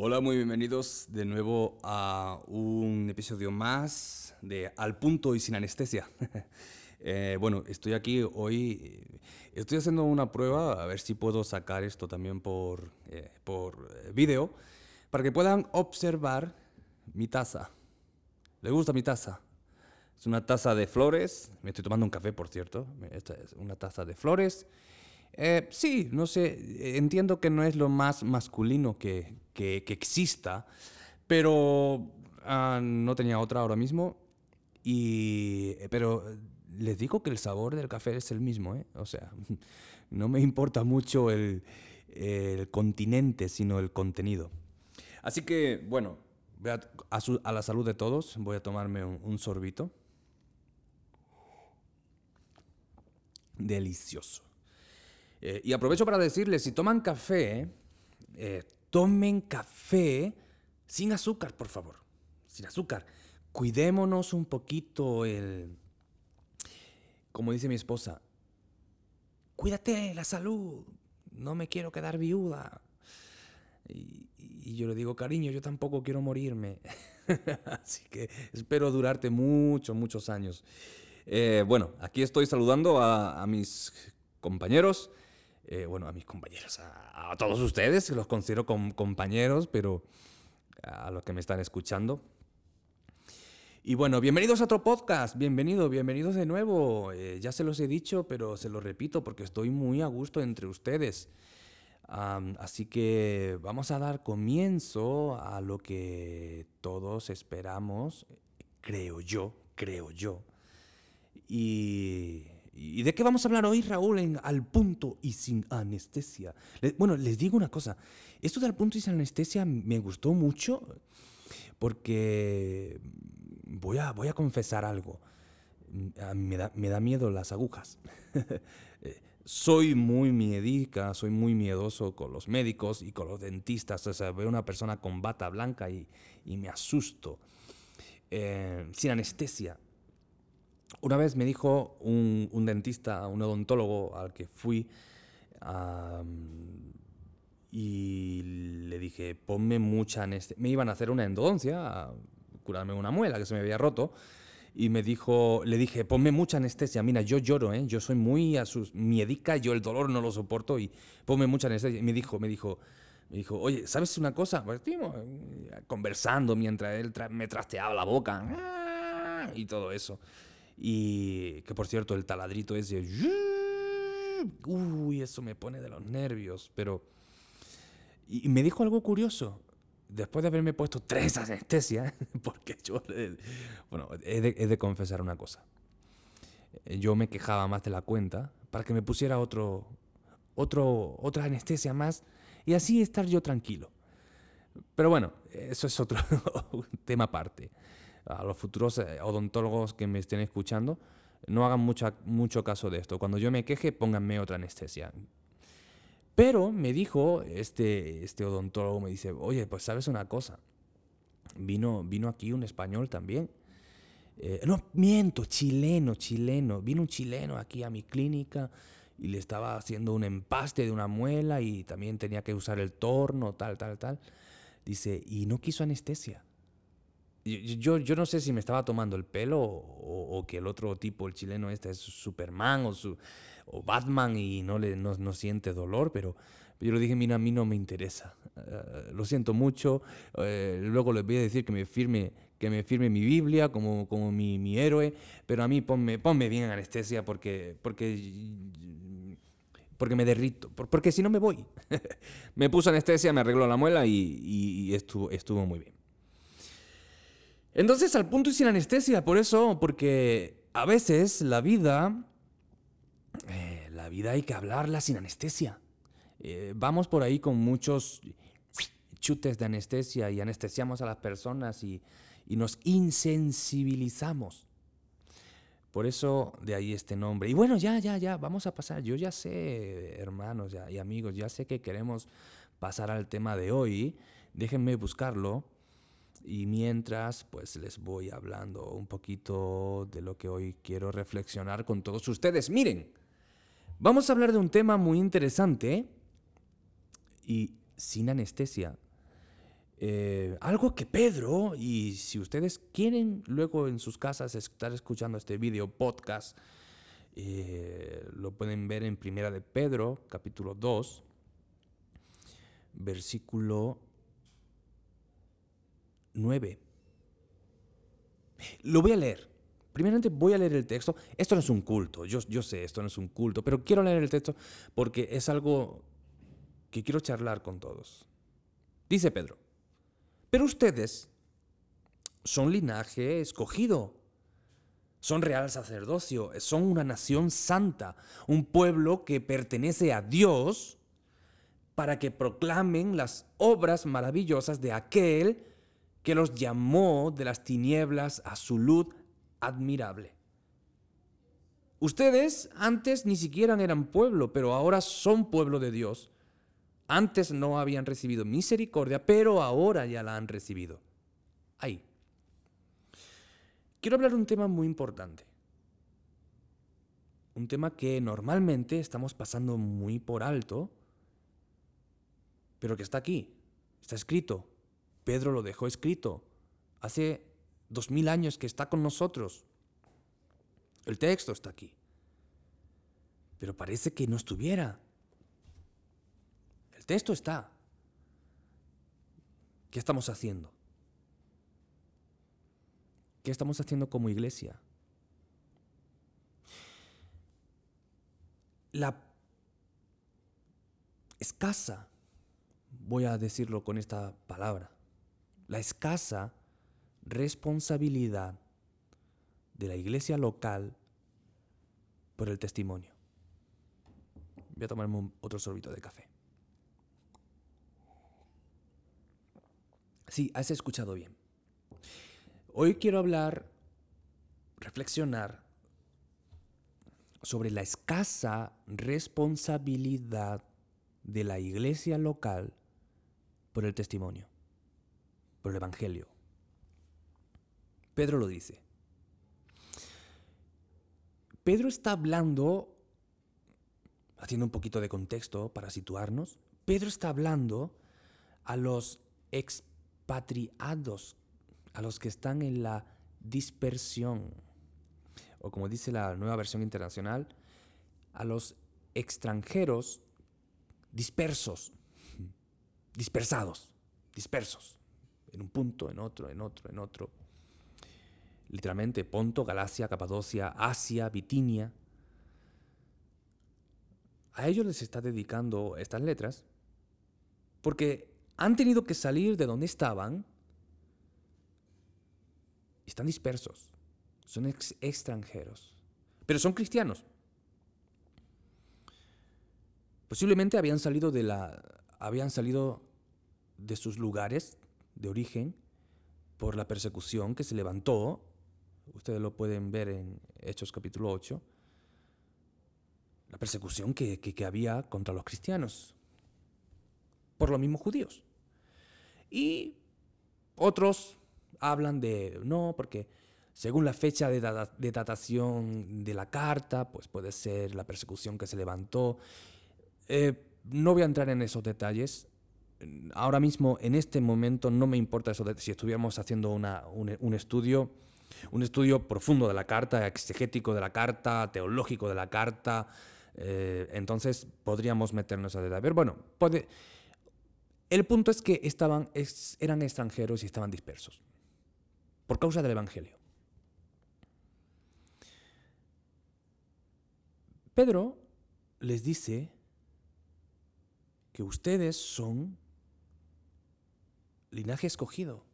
Hola, muy bienvenidos de nuevo a un episodio más de Al punto y sin anestesia. Eh, bueno, estoy aquí hoy, estoy haciendo una prueba a ver si puedo sacar esto también por, eh, por eh, vídeo para que puedan observar mi taza. ¿Les gusta mi taza? Es una taza de flores, me estoy tomando un café por cierto, esta es una taza de flores. Sí, no sé, entiendo que no es lo más masculino que, que, exista, pero ah, no tenía otra ahora mismo. Y, pero les digo que el sabor del café es el mismo, ¿eh? O sea, no me importa mucho el, el continente, sino el contenido. Así que, bueno, a, la salud de todos, voy a tomarme un, sorbito. Delicioso. Eh, y aprovecho para decirles, si toman café, eh, tomen café sin azúcar, por favor. Sin azúcar. Cuidémonos un poquito el... Como dice mi esposa, cuídate la salud, no me quiero quedar viuda. Y, yo le digo, cariño, yo tampoco quiero morirme. Así que espero durarte muchos, muchos años. Eh, bueno, aquí estoy saludando a mis compañeros. Eh, bueno, a mis compañeros, a, todos ustedes, los considero como compañeros, pero a los que me están escuchando. Y bueno, bienvenidos a otro podcast, bienvenidos, bienvenidos de nuevo. Eh, ya se los he dicho, pero se los repito porque estoy muy a gusto entre ustedes. así que vamos a dar comienzo a lo que todos esperamos, creo yo, creo yo. Y ¿Y de qué vamos a hablar hoy, Raúl, en Al punto y sin anestesia? bueno, les digo una cosa. Esto de Al punto y sin anestesia me gustó mucho porque voy a, voy a confesar algo. Me da, me da miedo las agujas. soy muy miedica, soy muy miedoso con los médicos y con los dentistas. O sea, veo una persona con bata blanca y, y me asusto. Eh, sin anestesia una vez me dijo un, dentista, un odontólogo al que fui, y le dije, ponme mucha anestesia. Me iban a hacer una endodoncia, a curarme una muela que se me había roto. Y me dijo, le dije, ponme mucha anestesia. Mira, yo lloro, ¿eh? yo soy muy asus miedica, yo el dolor no lo soporto y ponme mucha anestesia. Y me dijo, me dijo, me dijo, oye, ¿sabes una cosa? Pues conversando mientras él me trasteaba la boca y todo eso. Y que por cierto, el taladrito ese. Uy, eso me pone de los nervios. Pero. Y me dijo algo curioso. Después de haberme puesto tres anestesias, porque yo. Bueno, he de, confesar una cosa. Yo me quejaba más de la cuenta para que me pusiera otro, otro, otra anestesia más y así estar yo tranquilo. Pero bueno, eso es otro tema aparte a los futuros eh, odontólogos que me estén escuchando, no hagan mucha, mucho caso de esto. Cuando yo me queje, pónganme otra anestesia. Pero me dijo este, este odontólogo, me dice, oye, pues sabes una cosa, vino, vino aquí un español también. Eh, no, miento, chileno, chileno. Vino un chileno aquí a mi clínica y le estaba haciendo un empaste de una muela y también tenía que usar el torno, tal, tal, tal. Dice, y no quiso anestesia. Yo, yo no sé si me estaba tomando el pelo o, que el otro tipo, el chileno este, es Superman o, su, Batman y no, le, no, no, siente dolor, pero yo le dije, mira, a mí no me interesa. Eh, lo siento mucho. Eh, luego les voy a decir que me firme, que me firme mi Biblia como, como mi, mi héroe, pero a mí ponme, ponme bien anestesia porque, porque, porque me derrito, porque si no me voy. me puso anestesia, me arregló la muela y, y estuvo, estuvo muy bien. Entonces, al punto y sin anestesia, por eso, porque a veces la vida, eh, la vida hay que hablarla sin anestesia. Eh, vamos por ahí con muchos chutes de anestesia y anestesiamos a las personas y, nos insensibilizamos. Por eso de ahí este nombre. Y bueno, ya, ya, ya, vamos a pasar. Yo ya sé, hermanos y amigos, ya sé que queremos pasar al tema de hoy. Déjenme buscarlo. Y mientras, pues les voy hablando un poquito de lo que hoy quiero reflexionar con todos ustedes. Miren, vamos a hablar de un tema muy interesante y sin anestesia. Eh, algo que Pedro, y si ustedes quieren luego en sus casas estar escuchando este video podcast, eh, lo pueden ver en Primera de Pedro, capítulo 2, versículo 9. Lo voy a leer. Primeramente voy a leer el texto. Esto no es un culto, yo, yo sé, esto no es un culto, pero quiero leer el texto porque es algo que quiero charlar con todos. Dice Pedro, pero ustedes son linaje escogido, son real sacerdocio, son una nación santa, un pueblo que pertenece a Dios para que proclamen las obras maravillosas de aquel que los llamó de las tinieblas a su luz admirable. Ustedes antes ni siquiera eran pueblo, pero ahora son pueblo de Dios. Antes no habían recibido misericordia, pero ahora ya la han recibido. Ahí. Quiero hablar de un tema muy importante. Un tema que normalmente estamos pasando muy por alto, pero que está aquí, está escrito. Pedro lo dejó escrito. Hace dos mil años que está con nosotros. El texto está aquí. Pero parece que no estuviera. El texto está. ¿Qué estamos haciendo? ¿Qué estamos haciendo como iglesia? La escasa, voy a decirlo con esta palabra, la escasa responsabilidad de la iglesia local por el testimonio. Voy a tomarme otro sorbito de café. Sí, has escuchado bien. Hoy quiero hablar, reflexionar sobre la escasa responsabilidad de la iglesia local por el testimonio, por el Evangelio. Pedro lo dice. Pedro está hablando, haciendo un poquito de contexto para situarnos, Pedro está hablando a los expatriados, a los que están en la dispersión, o como dice la nueva versión internacional, a los extranjeros dispersos, dispersados, dispersos, en un punto, en otro, en otro, en otro literalmente Ponto, Galacia, Capadocia, Asia, Bitinia. A ellos les está dedicando estas letras porque han tenido que salir de donde estaban y están dispersos, son extranjeros, pero son cristianos. Posiblemente habían salido de la habían salido de sus lugares de origen por la persecución que se levantó ustedes lo pueden ver en Hechos capítulo 8, la persecución que, había contra los cristianos, por los mismos judíos. Y otros hablan de, no, porque según la fecha de, datación de la carta, pues puede ser la persecución que se levantó. Eh, no voy a entrar en esos detalles. Ahora mismo, en este momento, no me importa eso si estuviéramos haciendo un estudio un estudio profundo de la carta, exegético de la carta, teológico de la carta. Eh, entonces podríamos meternos a detalle. Pero bueno, el punto es que estaban, eran extranjeros y estaban dispersos por causa del Evangelio. Pedro les dice que ustedes son linaje escogido.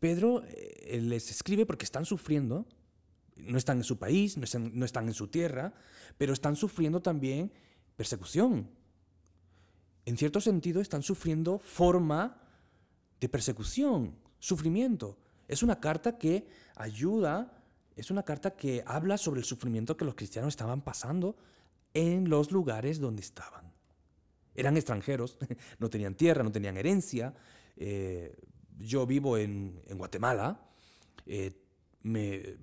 Pedro eh, les escribe porque están sufriendo, no están en su país, no están, en su tierra, pero están sufriendo también persecución. En cierto sentido, están sufriendo forma de persecución, sufrimiento. Es una carta que ayuda, es una carta que habla sobre el sufrimiento que los cristianos estaban pasando en los lugares donde estaban. Eran extranjeros, no tenían tierra, no tenían herencia, eh, yo vivo en, Guatemala, eh, me,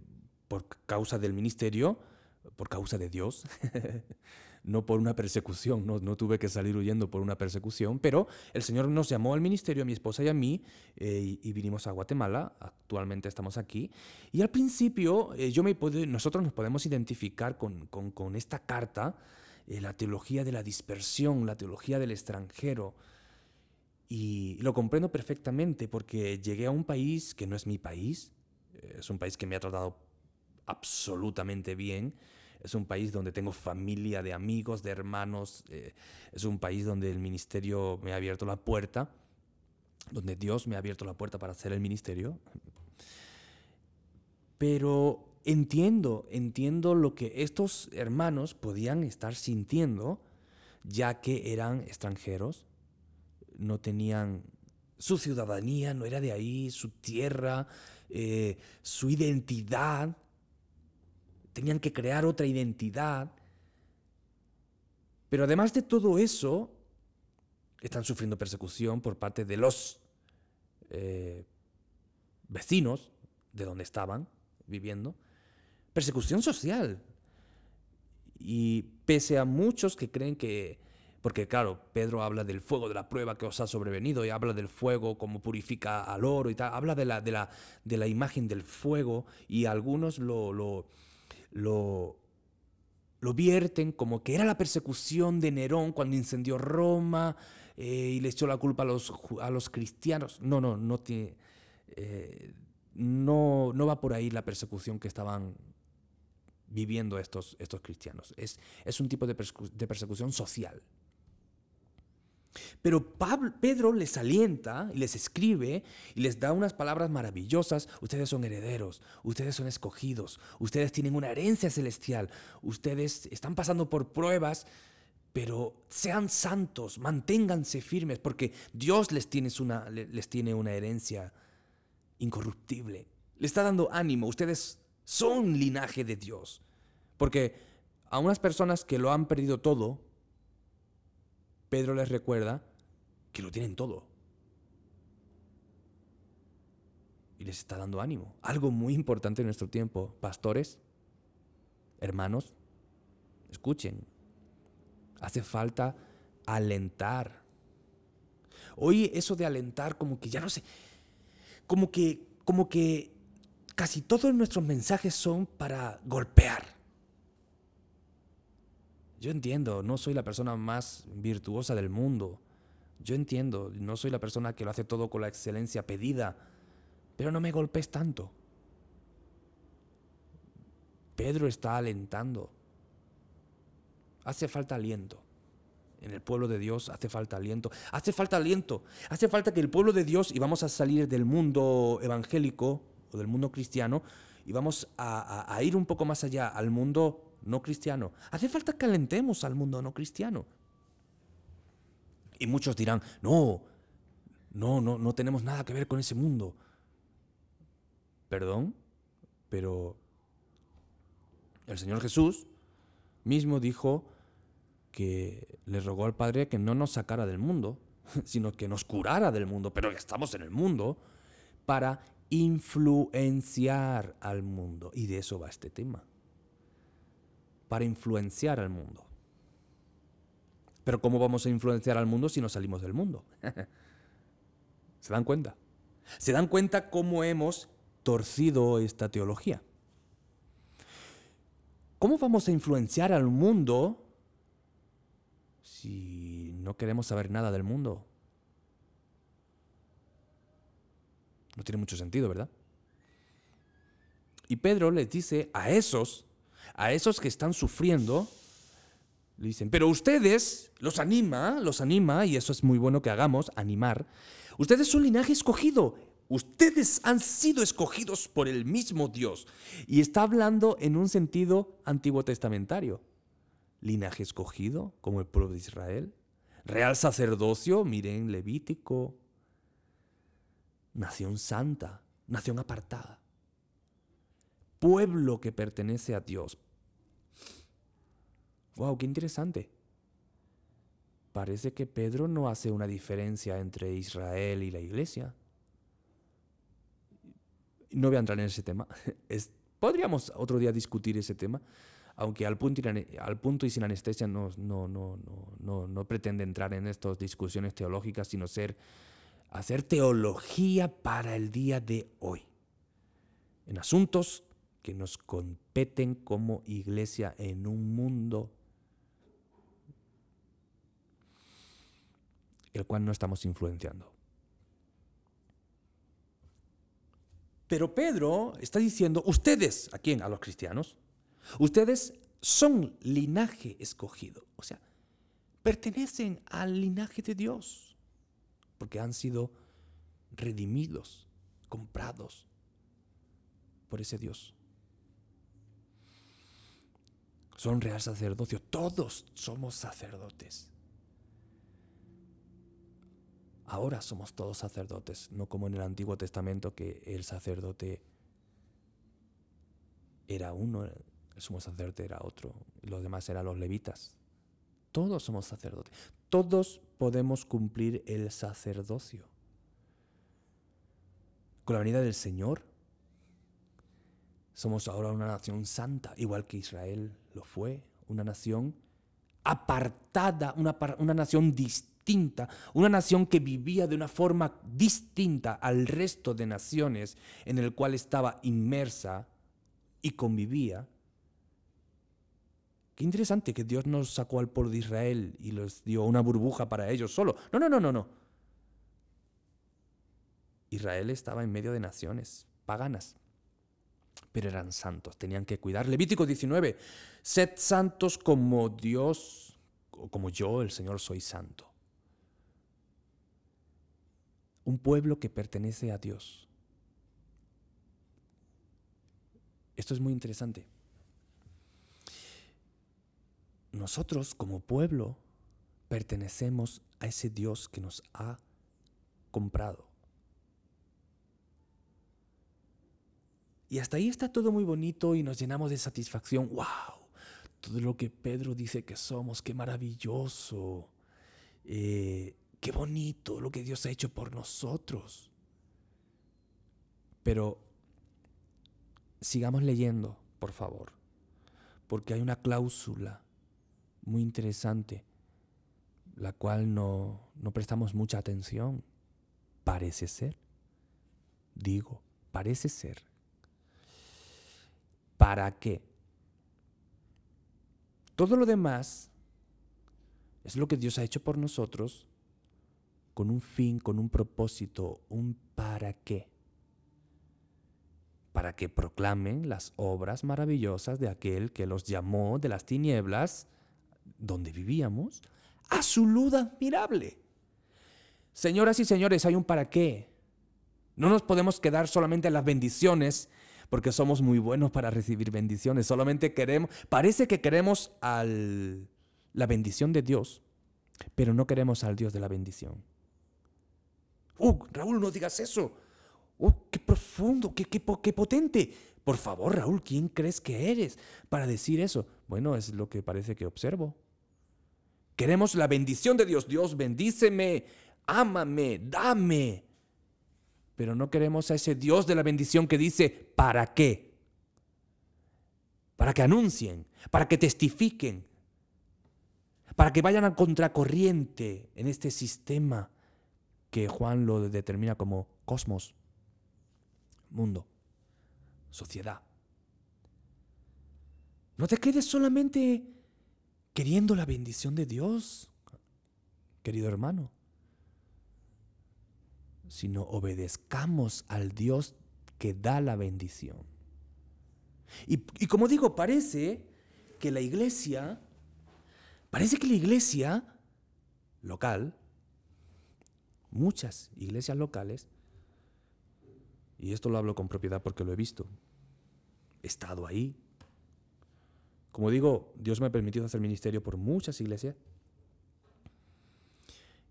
por causa del ministerio, por causa de Dios, no por una persecución, no, no, tuve que salir huyendo por una persecución, pero el Señor nos llamó al ministerio, a mi esposa y a mí, eh, y, vinimos a Guatemala, actualmente estamos aquí, y al principio eh, yo me nosotros nos podemos identificar con, con, con esta carta, eh, la teología de la dispersión, la teología del extranjero, y lo comprendo perfectamente porque llegué a un país que no es mi país, es un país que me ha tratado absolutamente bien, es un país donde tengo familia de amigos, de hermanos. Eh, es un país donde el ministerio me ha abierto la puerta, donde Dios me ha abierto la puerta para hacer el ministerio. Pero entiendo, entiendo lo que estos hermanos podían estar sintiendo, ya que eran extranjeros, no tenían su ciudadanía, no era de ahí, su tierra, eh, su identidad tenían que crear otra identidad. Pero además de todo eso, están sufriendo persecución por parte de los eh, vecinos de donde estaban viviendo. Persecución social. Y pese a muchos que creen que, porque claro, Pedro habla del fuego de la prueba que os ha sobrevenido y habla del fuego como purifica al oro y tal, habla de la, de la, de la imagen del fuego y algunos lo, lo lo, lo vierten como que era la persecución de Nerón cuando incendió Roma eh, y le echó la culpa a los, a los cristianos. No, no, no tiene... Eh, no, no va por ahí la persecución que estaban viviendo estos, estos cristianos. Es, es un tipo de, de persecución social. Pero Pedro les alienta y les escribe y les da unas palabras maravillosas. Ustedes son herederos, ustedes son escogidos, ustedes tienen una herencia celestial, ustedes están pasando por pruebas, pero sean santos, manténganse firmes, porque Dios les tiene una, les tiene una herencia incorruptible. Le está dando ánimo, ustedes son linaje de Dios. Porque a unas personas que lo han perdido todo, Pedro les recuerda que lo tienen todo. Y les está dando ánimo. Algo muy importante en nuestro tiempo. Pastores, hermanos, escuchen. Hace falta alentar. Hoy eso de alentar como que ya no sé, como que como que casi todos nuestros mensajes son para golpear. Yo entiendo, no soy la persona más virtuosa del mundo. Yo entiendo, no soy la persona que lo hace todo con la excelencia pedida, pero no me golpes tanto. Pedro está alentando. Hace falta aliento. En el pueblo de Dios hace falta aliento. Hace falta aliento. Hace falta que el pueblo de Dios, y vamos a salir del mundo evangélico o del mundo cristiano, y vamos a, ir un poco más allá, al mundo no cristiano. Hace falta que alentemos al mundo no cristiano. Y muchos dirán, no, no, no, no tenemos nada que ver con ese mundo. Perdón, pero el Señor Jesús mismo dijo que le rogó al Padre que no nos sacara del mundo, sino que nos curara del mundo, pero ya estamos en el mundo, para influenciar al mundo. Y de eso va este tema para influenciar al mundo. Pero ¿cómo vamos a influenciar al mundo si no salimos del mundo? ¿Se dan cuenta? ¿Se dan cuenta cómo hemos torcido esta teología? ¿Cómo vamos a influenciar al mundo si no queremos saber nada del mundo? No tiene mucho sentido, ¿verdad? Y Pedro les dice a esos a esos que están sufriendo, le dicen, pero ustedes los anima, los anima, y eso es muy bueno que hagamos, animar. Ustedes son linaje escogido. Ustedes han sido escogidos por el mismo Dios. Y está hablando en un sentido antiguo testamentario. Linaje escogido, como el pueblo de Israel. Real sacerdocio, miren, Levítico. Nación santa, nación apartada pueblo que pertenece a Dios. ¡Wow! ¡Qué interesante! Parece que Pedro no hace una diferencia entre Israel y la iglesia. No voy a entrar en ese tema. podríamos otro día discutir ese tema. aunque al punto, y, al punto y sin anestesia no, no, no, no, no pretende entrar en estas discusiones teológicas, sino ser, hacer teología para el día de hoy, en asuntos que nos competen como iglesia en un mundo el cual no estamos influenciando. Pero Pedro está diciendo, ustedes, ¿a quién? A los cristianos. Ustedes son linaje escogido. O sea, pertenecen al linaje de Dios. Porque han sido redimidos, comprados por ese Dios. Son real sacerdocio. Todos somos sacerdotes. Ahora somos todos sacerdotes, no como en el Antiguo Testamento que el sacerdote era uno, el sumo sacerdote era otro, y los demás eran los levitas. Todos somos sacerdotes. Todos podemos cumplir el sacerdocio. Con la venida del Señor, somos ahora una nación santa, igual que Israel lo fue, una nación apartada, una, nación distinta una nación que vivía de una forma distinta al resto de naciones en el cual estaba inmersa y convivía. Interesante que Dios nos sacó al pueblo de Israel y les dio una burbuja para ellos solo. No, no, no, no, no. Israel estaba en medio de naciones paganas, pero eran santos, tenían que cuidar. Levítico 19, sed santos como Dios, como yo, el Señor, soy santo un pueblo que pertenece a Dios. Esto es muy interesante. Nosotros como pueblo pertenecemos a ese Dios que nos ha comprado. Y hasta ahí está todo muy bonito y nos llenamos de satisfacción. ¡Wow! Todo lo que Pedro dice que somos, qué maravilloso. Eh, qué bonito lo que Dios ha hecho por nosotros. Pero sigamos leyendo, por favor, porque hay una cláusula muy interesante, la cual no, no prestamos mucha atención. Parece ser, digo, parece ser. ¿Para qué? Todo lo demás es lo que Dios ha hecho por nosotros con un fin, con un propósito, un para qué. Para que proclamen las obras maravillosas de aquel que los llamó de las tinieblas, donde vivíamos, a su luz admirable. Señoras y señores, hay un para qué. No nos podemos quedar solamente en las bendiciones, porque somos muy buenos para recibir bendiciones. Solamente queremos, parece que queremos al, la bendición de Dios, pero no queremos al Dios de la bendición. ¡Oh, Raúl, no digas eso! ¡Oh, qué profundo, qué, qué, qué potente! Por favor, Raúl, ¿quién crees que eres para decir eso? Bueno, es lo que parece que observo. Queremos la bendición de Dios. Dios, bendíceme, ámame, dame. Pero no queremos a ese Dios de la bendición que dice, ¿para qué? Para que anuncien, para que testifiquen, para que vayan a contracorriente en este sistema que Juan lo determina como cosmos, mundo, sociedad. No te quedes solamente queriendo la bendición de Dios, querido hermano, sino obedezcamos al Dios que da la bendición. Y, y, como digo, parece que la iglesia, parece que la iglesia local, muchas iglesias locales, y esto lo hablo con propiedad porque lo he visto, he estado ahí. Como digo, Dios me ha permitido hacer ministerio por muchas iglesias.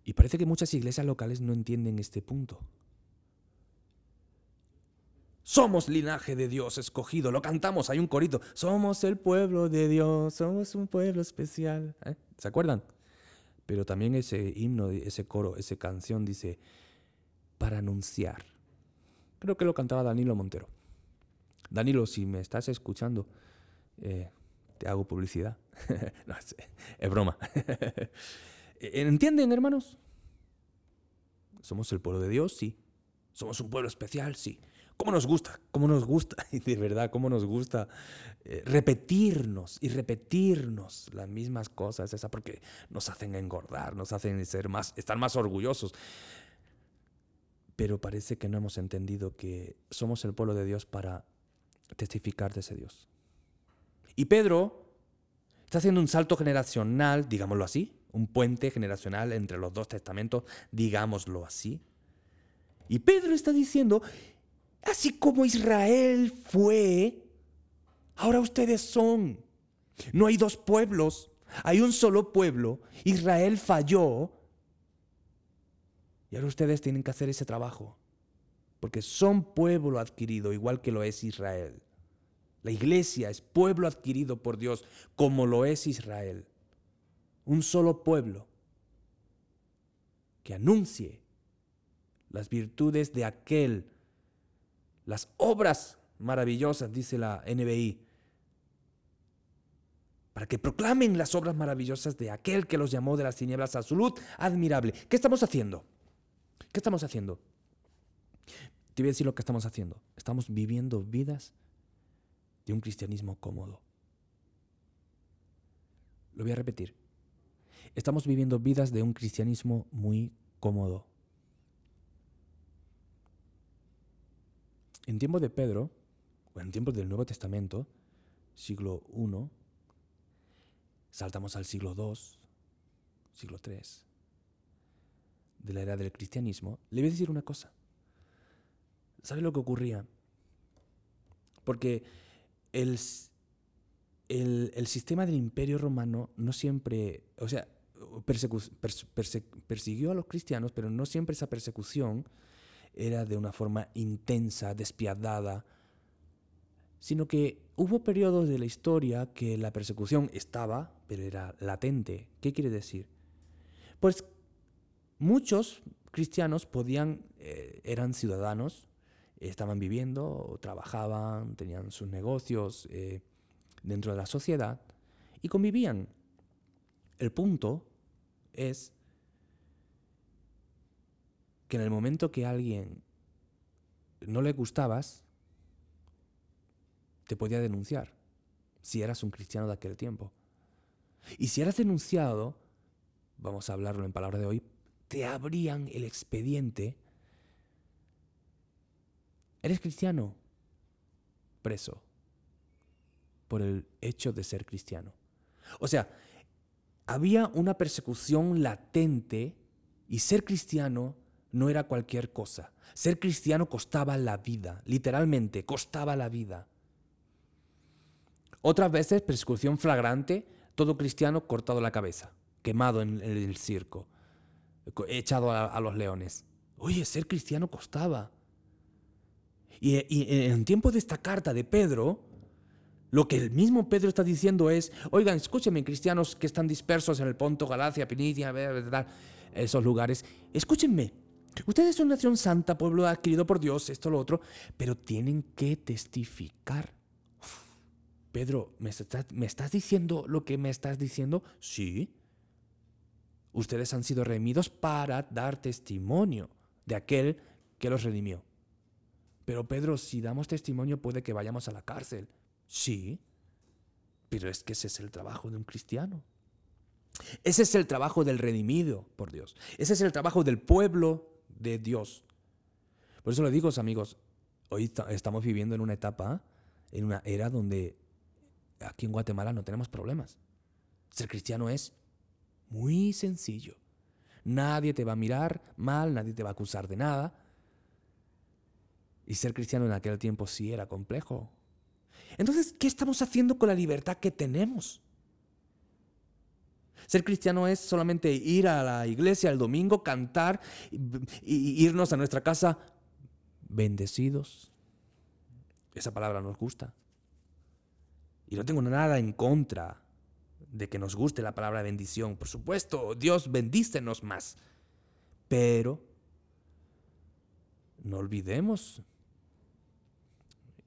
Y parece que muchas iglesias locales no entienden este punto. Somos linaje de Dios escogido, lo cantamos, hay un corito. Somos el pueblo de Dios, somos un pueblo especial. ¿eh? ¿Se acuerdan? Pero también ese himno, ese coro, esa canción dice, para anunciar. Creo que lo cantaba Danilo Montero. Danilo, si me estás escuchando, eh, te hago publicidad. no, es, es broma. ¿Entienden, hermanos? ¿Somos el pueblo de Dios? Sí. ¿Somos un pueblo especial? Sí. ¿Cómo nos gusta? ¿Cómo nos gusta? Y de verdad, ¿cómo nos gusta eh, repetirnos y repetirnos las mismas cosas? Esa porque nos hacen engordar, nos hacen ser más, estar más orgullosos. Pero parece que no hemos entendido que somos el pueblo de Dios para testificar de ese Dios. Y Pedro está haciendo un salto generacional, digámoslo así, un puente generacional entre los dos testamentos, digámoslo así. Y Pedro está diciendo, así como Israel fue, ahora ustedes son. No hay dos pueblos, hay un solo pueblo. Israel falló. Y ahora ustedes tienen que hacer ese trabajo. Porque son pueblo adquirido, igual que lo es Israel. La iglesia es pueblo adquirido por Dios, como lo es Israel un solo pueblo que anuncie las virtudes de aquel, las obras maravillosas, dice la NBI, para que proclamen las obras maravillosas de aquel que los llamó de las tinieblas a su luz admirable. ¿Qué estamos haciendo? ¿Qué estamos haciendo? Te voy a decir lo que estamos haciendo. Estamos viviendo vidas de un cristianismo cómodo. Lo voy a repetir. Estamos viviendo vidas de un cristianismo muy cómodo. En tiempos de Pedro, o en tiempos del Nuevo Testamento, siglo I, saltamos al siglo II, siglo III, de la era del cristianismo, le voy a decir una cosa. ¿Sabe lo que ocurría? Porque el, el, el, sistema del imperio romano no siempre, o sea, persiguió a los cristianos, pero no siempre esa persecución era de una forma intensa, despiadada, sino que hubo periodos de la historia que la persecución estaba, pero era latente. ¿Qué quiere decir? Pues muchos cristianos podían, eh, eran ciudadanos, estaban viviendo, trabajaban, tenían sus negocios eh, dentro de la sociedad y convivían. El punto es que en el momento que a alguien no le gustabas, te podía denunciar, si eras un cristiano de aquel tiempo. Y si eras denunciado, vamos a hablarlo en palabras de hoy, te abrían el expediente. ¿Eres cristiano? Preso por el hecho de ser cristiano. O sea, había una persecución latente y ser cristiano no era cualquier cosa. Ser cristiano costaba la vida, literalmente, costaba la vida. Otras veces, persecución flagrante, todo cristiano cortado la cabeza, quemado en, el circo, echado a, los leones. Oye, ser cristiano costaba. Y, en tiempo de esta carta de Pedro, lo que el mismo Pedro está diciendo es, oigan, escúchenme, cristianos que están dispersos en el Ponto, Galacia, Pinitia, esos lugares, escúchenme. Ustedes son nación santa, pueblo adquirido por Dios, esto, lo otro, pero tienen que testificar. Pedro, ¿me ¿me estás diciendo lo que me estás diciendo? Sí. Ustedes han sido redimidos para dar testimonio de aquel que los redimió. Pero Pedro, si damos testimonio puede que vayamos a la cárcel. Sí, pero es que ese es el trabajo de un cristiano. Ese es el trabajo del redimido por Dios. Ese es el trabajo del pueblo de Dios. Por eso lo digo, amigos, hoy estamos viviendo en una etapa, en una era donde aquí en Guatemala no tenemos problemas. Ser cristiano es muy sencillo. Nadie te va a mirar mal, nadie te va a acusar de nada. Y ser cristiano en aquel tiempo sí era complejo. Entonces, ¿qué estamos haciendo con la libertad que tenemos? Ser cristiano es solamente ir a la iglesia el domingo, cantar y, irnos a nuestra casa bendecidos. Esa palabra nos gusta. Y no tengo nada en contra de que nos guste la palabra bendición. Por supuesto, Dios bendícenos más. Pero no olvidemos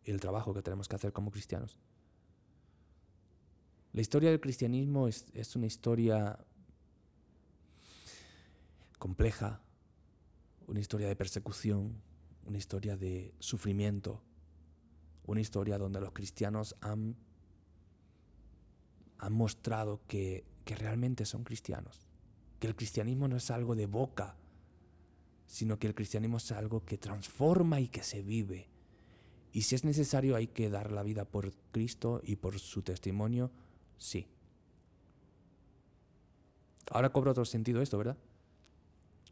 el trabajo que tenemos que hacer como cristianos. La historia del cristianismo es, es una historia compleja, una historia de persecución, una historia de sufrimiento, una historia donde los cristianos han, han mostrado que, que realmente son cristianos, que el cristianismo no es algo de boca, sino que el cristianismo es algo que transforma y que se vive. Y si es necesario hay que dar la vida por Cristo y por su testimonio, sí. Ahora cobra otro sentido esto, ¿verdad?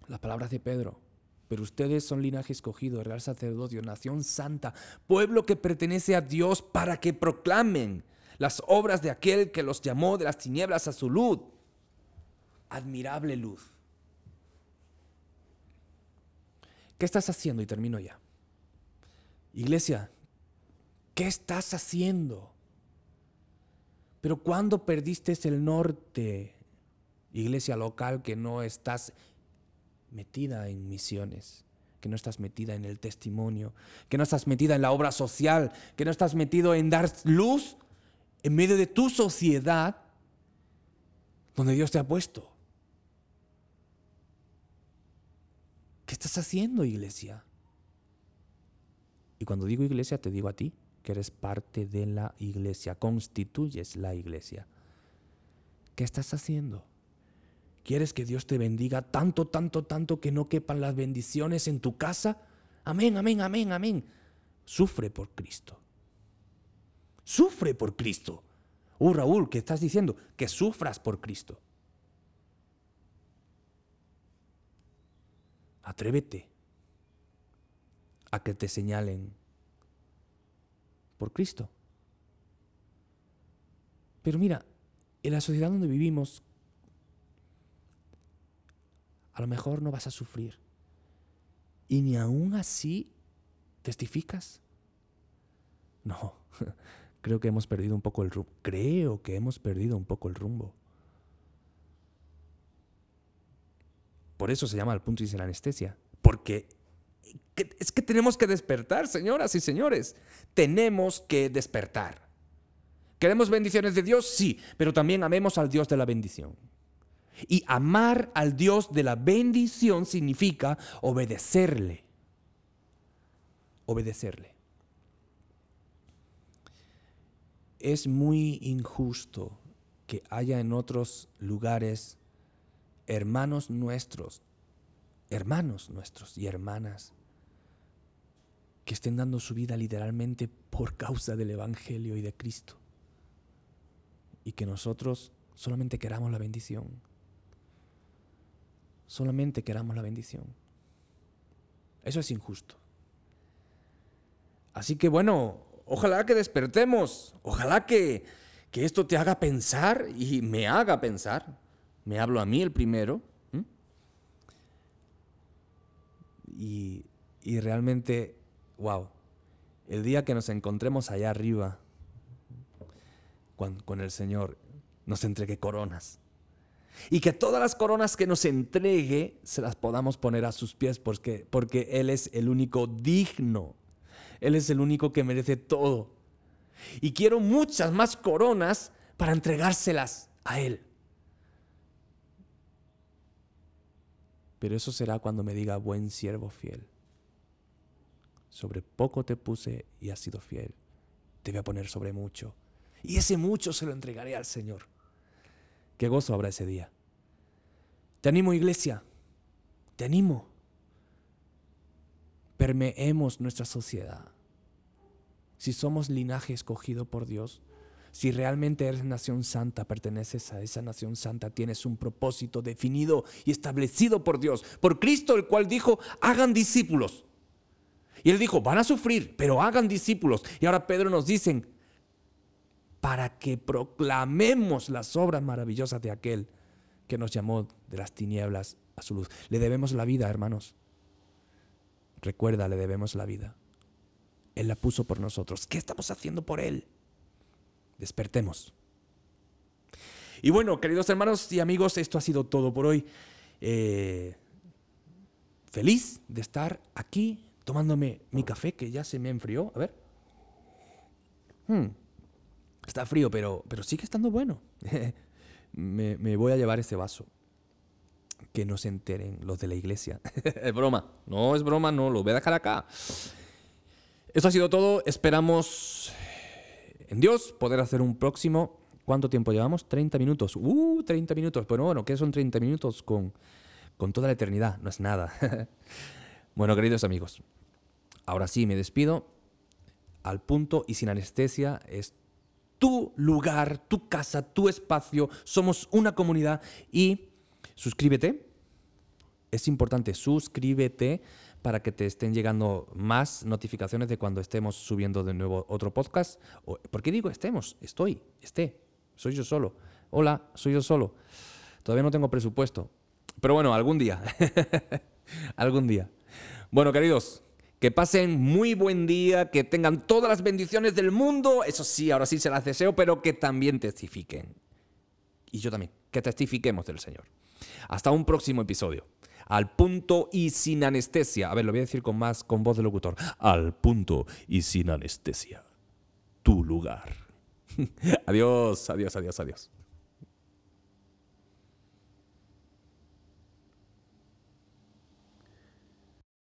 Las palabras de Pedro, pero ustedes son linaje escogido, real sacerdocio, nación santa, pueblo que pertenece a Dios para que proclamen las obras de aquel que los llamó de las tinieblas a su luz. Admirable luz. ¿Qué estás haciendo? Y termino ya. Iglesia, ¿qué estás haciendo? Pero cuando perdiste el norte, iglesia local, que no estás metida en misiones, que no estás metida en el testimonio, que no estás metida en la obra social, que no estás metido en dar luz en medio de tu sociedad donde Dios te ha puesto. ¿Qué estás haciendo, iglesia? Y cuando digo iglesia, te digo a ti, que eres parte de la iglesia, constituyes la iglesia. ¿Qué estás haciendo? ¿Quieres que Dios te bendiga tanto, tanto, tanto que no quepan las bendiciones en tu casa? Amén, amén, amén, amén. Sufre por Cristo. Sufre por Cristo. Uh, Raúl, ¿qué estás diciendo? Que sufras por Cristo. Atrévete a que te señalen por Cristo. Pero mira, en la sociedad donde vivimos, a lo mejor no vas a sufrir. Y ni aún así testificas. No, creo que hemos perdido un poco el rumbo. Creo que hemos perdido un poco el rumbo. Por eso se llama el punto y la anestesia. Porque es que tenemos que despertar, señoras y señores. Tenemos que despertar. ¿Queremos bendiciones de Dios? Sí, pero también amemos al Dios de la bendición. Y amar al Dios de la bendición significa obedecerle. Obedecerle. Es muy injusto que haya en otros lugares hermanos nuestros, hermanos nuestros y hermanas que estén dando su vida literalmente por causa del Evangelio y de Cristo. Y que nosotros solamente queramos la bendición solamente queramos la bendición. Eso es injusto. Así que bueno, ojalá que despertemos, ojalá que, que esto te haga pensar y me haga pensar. Me hablo a mí el primero. Y, y realmente, wow, el día que nos encontremos allá arriba con, con el Señor, nos entregue coronas y que todas las coronas que nos entregue se las podamos poner a sus pies porque, porque Él es el único digno. Él es el único que merece todo. Y quiero muchas más coronas para entregárselas a Él. Pero eso será cuando me diga buen siervo fiel. Sobre poco te puse y has sido fiel. Te voy a poner sobre mucho. Y ese mucho se lo entregaré al Señor. Qué gozo habrá ese día. Te animo, iglesia. Te animo. Permeemos nuestra sociedad. Si somos linaje escogido por Dios, si realmente eres nación santa, perteneces a esa nación santa, tienes un propósito definido y establecido por Dios, por Cristo, el cual dijo, hagan discípulos. Y él dijo, van a sufrir, pero hagan discípulos. Y ahora Pedro nos dice, para que proclamemos las obras maravillosas de aquel que nos llamó de las tinieblas a su luz. Le debemos la vida, hermanos. Recuerda, le debemos la vida. Él la puso por nosotros. ¿Qué estamos haciendo por Él? Despertemos. Y bueno, queridos hermanos y amigos, esto ha sido todo por hoy. Eh, feliz de estar aquí tomándome mi café que ya se me enfrió. A ver. Hmm. Está frío, pero, pero sigue estando bueno. me, me voy a llevar ese vaso. Que no se enteren los de la iglesia. es broma. No es broma, no. Lo voy a dejar acá. Esto ha sido todo. Esperamos en Dios poder hacer un próximo. ¿Cuánto tiempo llevamos? 30 minutos. Uh, 30 minutos. Bueno, bueno, ¿qué son 30 minutos con, con toda la eternidad? No es nada. bueno, queridos amigos, ahora sí me despido. Al punto y sin anestesia es tu lugar, tu casa, tu espacio. Somos una comunidad y suscríbete. Es importante, suscríbete para que te estén llegando más notificaciones de cuando estemos subiendo de nuevo otro podcast. ¿Por qué digo estemos? Estoy, esté, soy yo solo. Hola, soy yo solo. Todavía no tengo presupuesto. Pero bueno, algún día. algún día. Bueno, queridos, que pasen muy buen día, que tengan todas las bendiciones del mundo. Eso sí, ahora sí se las deseo, pero que también testifiquen. Y yo también, que testifiquemos del Señor. Hasta un próximo episodio al punto y sin anestesia. A ver, lo voy a decir con más, con voz de locutor. Al punto y sin anestesia. Tu lugar. adiós, adiós, adiós, adiós.